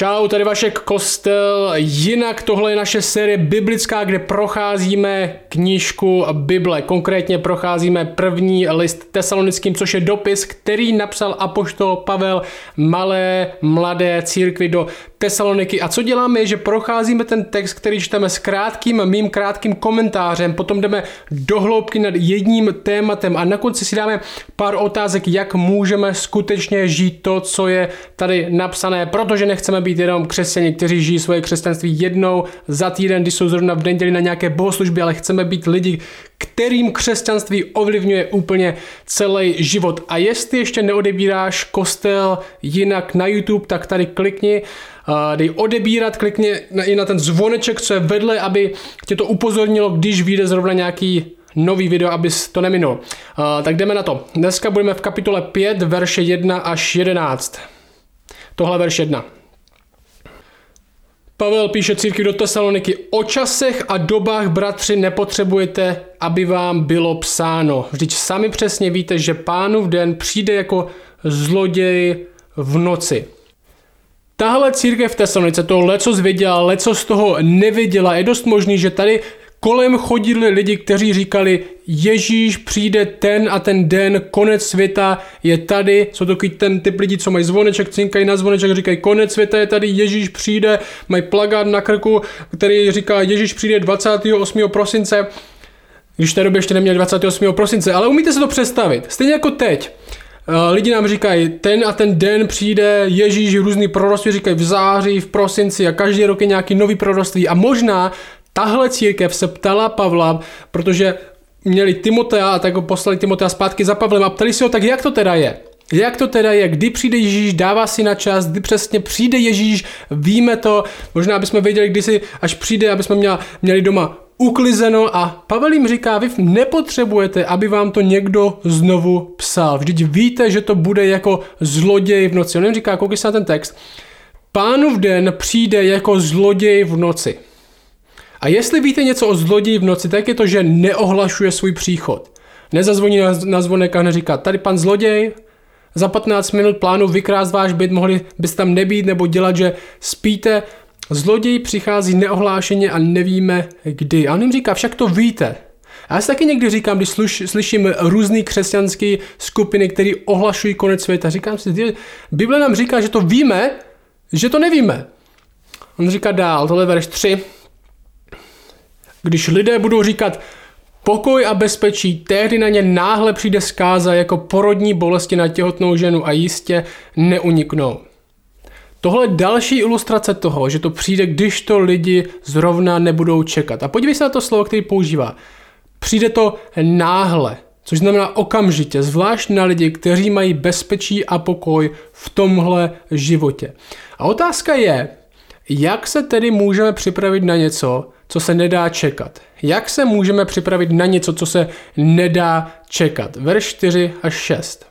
Čau, tady Vašek Kostel. Jinak tohle je naše série biblická, kde procházíme knížku Bible. Konkrétně procházíme první list tesalonickým, což je dopis, který napsal apoštol Pavel malé, mladé církvi do Tesaloniky. A co děláme je, že procházíme ten text, který čteme s krátkým, mým krátkým komentářem, potom jdeme do hloubky nad jedním tématem a na konci si dáme pár otázek, jak můžeme skutečně žít to, co je tady napsané, protože nechceme být jenom křesťani, kteří žijí svoje křesťanství jednou za týden, když jsou zrovna v neděli na nějaké bohoslužby, ale chceme být lidi, kterým křesťanství ovlivňuje úplně celý život. A jestli ještě neodebíráš kostel jinak na YouTube, tak tady klikni dej odebírat, klikni i na ten zvoneček, co je vedle, aby tě to upozornilo, když vyjde zrovna nějaký nový video, abys to neminul. Tak jdeme na to. Dneska budeme v kapitole 5, verše 1 až 11. Tohle verš 1. Pavel píše církvi do Tesaloniky, o časech a dobách, bratři, nepotřebujete, aby vám bylo psáno. Vždyť sami přesně víte, že pánův den přijde jako zloděj v noci. Tahle církev v Tesalonice to leco zvěděla, leco z toho nevěděla. Je dost možný, že tady kolem chodili lidi, kteří říkali, Ježíš přijde ten a ten den, konec světa je tady. Jsou to ten typ lidí, co mají zvoneček, cinkají na zvoneček, říkají, konec světa je tady, Ježíš přijde, mají plagát na krku, který říká, Ježíš přijde 28. prosince, když v té době ještě neměli 28. prosince, ale umíte si to představit, stejně jako teď. Eh, lidi nám říkají, ten a ten den přijde Ježíš, různý proroctví říkají v září, v prosinci a každý rok je nějaký nový proroctví. A možná tahle církev se ptala Pavla, protože měli Timotea a tak ho poslali Timotea zpátky za Pavlem a ptali si ho, tak jak to teda je? Jak to teda je, kdy přijde Ježíš, dává si na čas, kdy přesně přijde Ježíš, víme to, možná bychom věděli, kdy si až přijde, aby jsme měli, měli doma uklizeno a Pavel jim říká, vy nepotřebujete, aby vám to někdo znovu psal. Vždyť víte, že to bude jako zloděj v noci. On jim říká, koukej se na ten text. Pánův den přijde jako zloděj v noci. A jestli víte něco o zloději v noci, tak je to, že neohlašuje svůj příchod. Nezazvoní na, na zvonek a neříká, tady pan zloděj, za 15 minut plánu vykrást váš byt, mohli byste tam nebýt nebo dělat, že spíte. Zloděj přichází neohlášeně a nevíme kdy. A on jim říká, však to víte. A já si taky někdy říkám, když sluš, slyším různé křesťanské skupiny, které ohlašují konec světa, říkám si, Bible nám říká, že to víme, že to nevíme. On říká dál, tohle verš 3. Když lidé budou říkat pokoj a bezpečí, tehdy na ně náhle přijde zkáza jako porodní bolesti na těhotnou ženu a jistě neuniknou. Tohle je další ilustrace toho, že to přijde, když to lidi zrovna nebudou čekat. A podívej se na to slovo, který používá. Přijde to náhle, což znamená okamžitě, zvlášť na lidi, kteří mají bezpečí a pokoj v tomhle životě. A otázka je, jak se tedy můžeme připravit na něco, co se nedá čekat? Jak se můžeme připravit na něco, co se nedá čekat? Verš 4 až 6.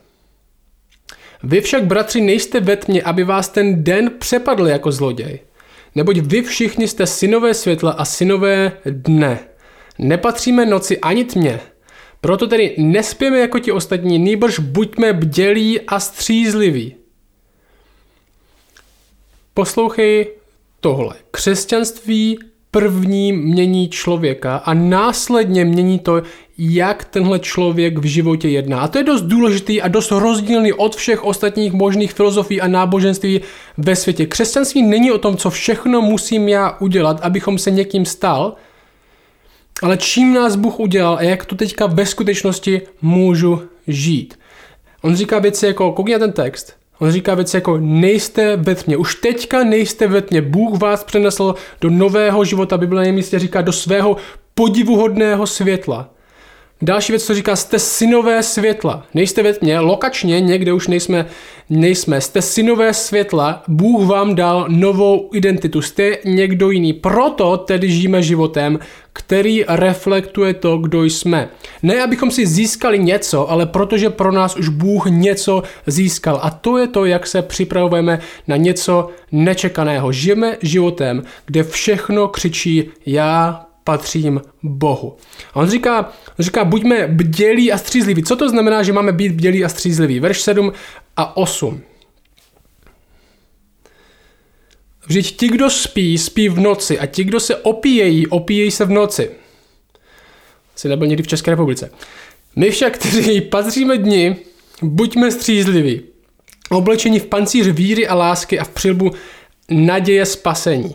Vy však, bratři, nejste ve tmě, aby vás ten den přepadl jako zloděj. Neboť vy všichni jste synové světla a synové dne. Nepatříme noci ani tmě. Proto tedy nespěme jako ti ostatní, nýbrž buďme bdělí a střízliví. Poslouchej tohle. Křesťanství první mění člověka a následně mění to, jak tenhle člověk v životě jedná. A to je dost důležitý a dost rozdílný od všech ostatních možných filozofií a náboženství ve světě. Křesťanství není o tom, co všechno musím já udělat, abychom se někým stal, ale čím nás Bůh udělal a jak to teďka ve skutečnosti můžu žít. On říká věci jako, koukni ten text, On říká věci jako nejste ve tmě. Už teďka nejste ve tmě. Bůh vás přenesl do nového života. Bible na místě říká do svého podivuhodného světla. Další věc, co říká, jste synové světla. Nejste ve tmě, lokačně někde už nejsme, nejsme. Jste synové světla, Bůh vám dal novou identitu, jste někdo jiný. Proto tedy žijeme životem, který reflektuje to, kdo jsme. Ne, abychom si získali něco, ale protože pro nás už Bůh něco získal. A to je to, jak se připravujeme na něco nečekaného. Žijeme životem, kde všechno křičí já patřím Bohu. A on říká, on říká, buďme bdělí a střízliví. Co to znamená, že máme být bdělí a střízliví? Verš 7 a 8. Vždyť ti, kdo spí, spí v noci a ti, kdo se opíjejí, opíjejí se v noci. Asi nebyl někdy v České republice. My však, kteří patříme dni, buďme střízliví. Oblečení v pancíř víry a lásky a v přilbu naděje spasení.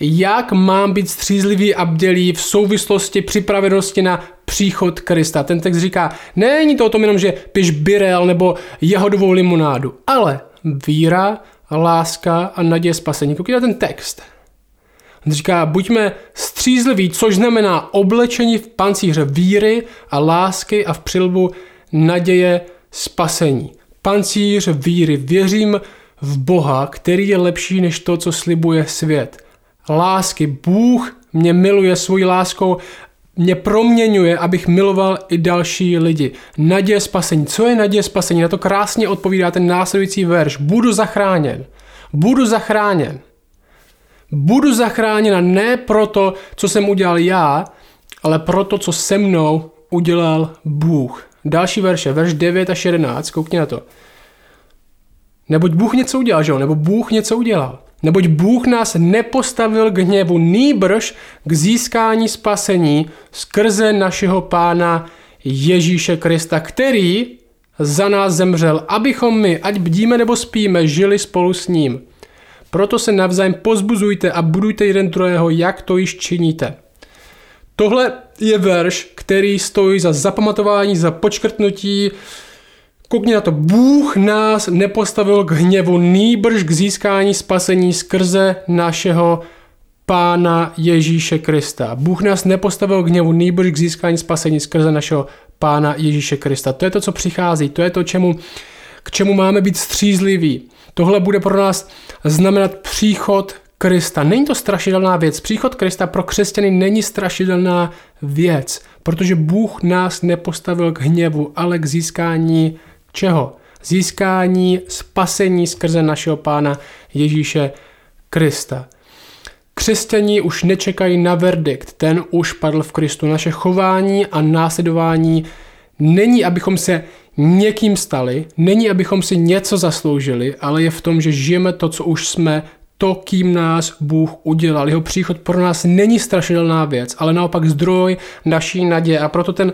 Jak mám být střízlivý a bdělý v souvislosti připravenosti na příchod Krista? Ten text říká, není to o tom jenom, že piš birel nebo jahodovou limonádu, ale víra, láska a naděje spasení. Koukejte na ten text. On říká, buďme střízliví, což znamená oblečení v pancíře víry a lásky a v přilbu naděje spasení. Pancíř víry. Věřím v Boha, který je lepší než to, co slibuje svět. Lásky. Bůh mě miluje svojí láskou, mě proměňuje, abych miloval i další lidi. Naděje spasení. Co je naděje spasení? Na to krásně odpovídá ten následující verš. Budu zachráněn. Budu zachráněn. Budu zachráněna ne proto, co jsem udělal já, ale proto, co se mnou udělal Bůh. Další verše, verš 9 až 11, koukni na to. Neboť Bůh něco udělal, že jo? Nebo Bůh něco udělal. Neboť Bůh nás nepostavil k hněvu, nýbrž k získání spasení skrze našeho Pána Ježíše Krista, který za nás zemřel, abychom my, ať bdíme nebo spíme, žili spolu s ním. Proto se navzájem pozbuzujte a budujte jeden druhého, jak to již činíte. Tohle je verš, který stojí za zapamatování, za počkrtnutí. Koukni na to, Bůh nás nepostavil k hněvu, nýbrž k získání spasení skrze našeho Pána Ježíše Krista. Bůh nás nepostavil k hněvu, nýbrž k získání spasení skrze našeho Pána Ježíše Krista. To je to, co přichází, to je to, čemu, k čemu máme být střízliví. Tohle bude pro nás znamenat příchod Krista. Není to strašidelná věc. Příchod Krista pro křesťany není strašidelná věc, protože Bůh nás nepostavil k hněvu, ale k získání čeho? Získání spasení skrze našeho Pána Ježíše Krista. Křesťaní už nečekají na verdikt, ten už padl v Kristu. Naše chování a následování není, abychom se někým stali, není, abychom si něco zasloužili, ale je v tom, že žijeme to, co už jsme, to, kým nás Bůh udělal. Jeho příchod pro nás není strašidelná věc, ale naopak zdroj naší naděje. A proto ten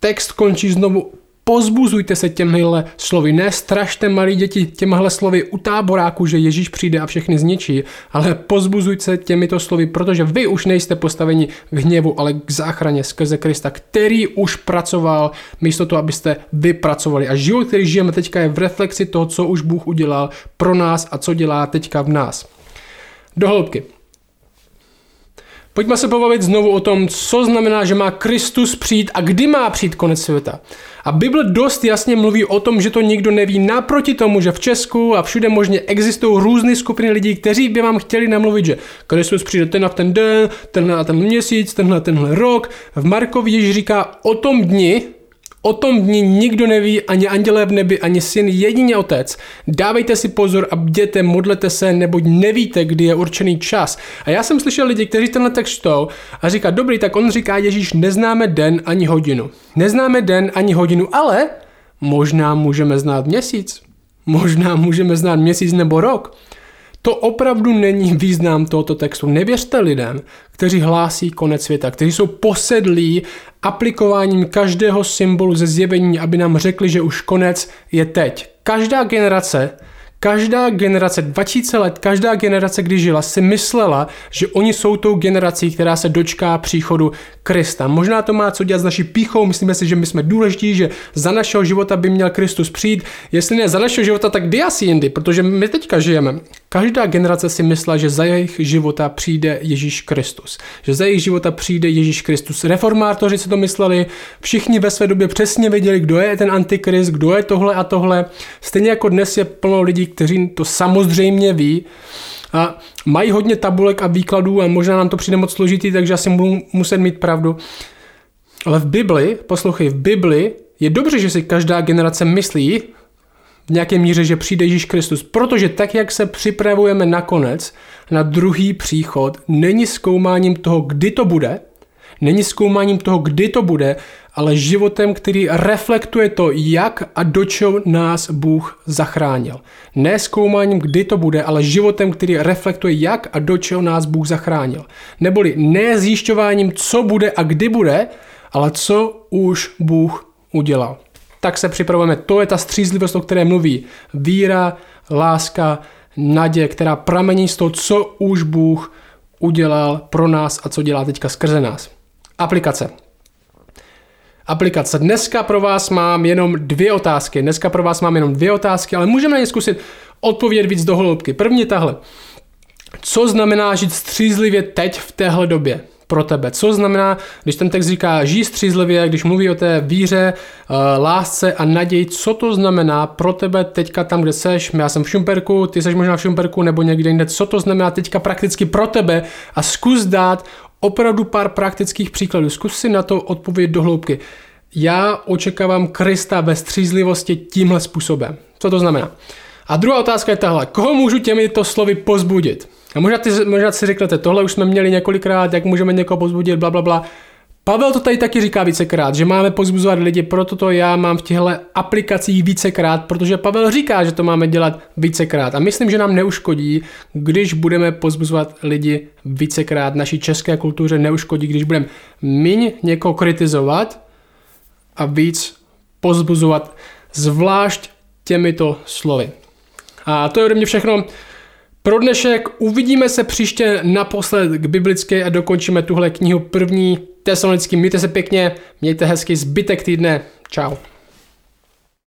text končí znovu Pozbuzujte se těmhle slovy, ne strašte malí děti těmhle slovy u táboráku, že Ježíš přijde a všechny zničí, ale pozbuzujte se těmito slovy, protože vy už nejste postaveni k hněvu, ale k záchraně skrze Krista, který už pracoval místo toho, abyste vy pracovali. A život, který žijeme teďka, je v reflexi toho, co už Bůh udělal pro nás a co dělá teďka v nás. Do hloubky. Pojďme se pobavit znovu o tom, co znamená, že má Kristus přijít a kdy má přijít konec světa. A Bible dost jasně mluví o tom, že to nikdo neví. Naproti tomu, že v Česku a všude možně existují různé skupiny lidí, kteří by vám chtěli namluvit, že Kristus přijde ten a ten den, tenhle a ten měsíc, tenhle a tenhle rok. V Markovi Ježíš říká o tom dni, O tom dni nikdo neví, ani andělé v nebi, ani syn, jedině otec. Dávejte si pozor a bděte, modlete se, neboť nevíte, kdy je určený čas. A já jsem slyšel lidi, kteří tenhle text čtou a říká, dobrý, tak on říká, Ježíš, neznáme den ani hodinu. Neznáme den ani hodinu, ale možná můžeme znát měsíc. Možná můžeme znát měsíc nebo rok. To opravdu není význam tohoto textu. Nevěřte lidem, kteří hlásí konec světa, kteří jsou posedlí aplikováním každého symbolu ze zjevení, aby nám řekli, že už konec je teď. Každá generace Každá generace, 2000 let, každá generace, kdy žila, si myslela, že oni jsou tou generací, která se dočká příchodu Krista. Možná to má co dělat s naší píchou, myslíme si, že my jsme důležití, že za našeho života by měl Kristus přijít. Jestli ne za našeho života, tak kdy asi jindy, protože my teďka žijeme. Každá generace si myslela, že za jejich života přijde Ježíš Kristus. Že za jejich života přijde Ježíš Kristus. Reformátoři si to mysleli, všichni ve své době přesně věděli, kdo je ten antikrist, kdo je tohle a tohle. Stejně jako dnes je plno lidí, kteří to samozřejmě ví a mají hodně tabulek a výkladů a možná nám to přijde moc složitý, takže asi budu muset mít pravdu. Ale v Bibli, poslouchej, v Bibli je dobře, že si každá generace myslí v nějaké míře, že přijde Ježíš Kristus, protože tak, jak se připravujeme nakonec na druhý příchod, není zkoumáním toho, kdy to bude, není zkoumáním toho, kdy to bude, ale životem, který reflektuje to, jak a do čeho nás Bůh zachránil. Ne zkoumáním, kdy to bude, ale životem, který reflektuje, jak a do čeho nás Bůh zachránil. Neboli ne zjišťováním, co bude a kdy bude, ale co už Bůh udělal. Tak se připravujeme. To je ta střízlivost, o které mluví. Víra, láska, naděje, která pramení z toho, co už Bůh udělal pro nás a co dělá teďka skrze nás. Aplikace. Aplikace. Dneska pro vás mám jenom dvě otázky. Dneska pro vás mám jenom dvě otázky, ale můžeme na ně zkusit odpovědět víc do hloubky. První tahle. Co znamená žít střízlivě teď v téhle době? pro tebe. Co znamená, když ten text říká žij střízlivě, když mluví o té víře, eh, lásce a naději, co to znamená pro tebe teďka tam, kde seš? Já jsem v Šumperku, ty seš možná v Šumperku nebo někde jinde. Co to znamená teďka prakticky pro tebe? A zkus dát opravdu pár praktických příkladů. Zkus si na to odpovědět do hloubky. Já očekávám Krista ve střízlivosti tímhle způsobem. Co to znamená? A druhá otázka je tahle. Koho můžu těmito slovy pozbudit? A možná, ty, možná si řeknete, tohle už jsme měli několikrát, jak můžeme někoho pozbudit, bla, bla, bla. Pavel to tady taky říká vícekrát, že máme pozbuzovat lidi, proto to já mám v těchto aplikacích vícekrát, protože Pavel říká, že to máme dělat vícekrát. A myslím, že nám neuškodí, když budeme pozbuzovat lidi vícekrát. Naší české kultuře neuškodí, když budeme míň někoho kritizovat a víc pozbuzovat, zvlášť těmito slovy. A to je ode mě všechno. Pro dnešek uvidíme se příště naposled k biblické a dokončíme tuhle knihu první tesalonický. Mějte se pěkně, mějte hezký zbytek týdne. Ciao.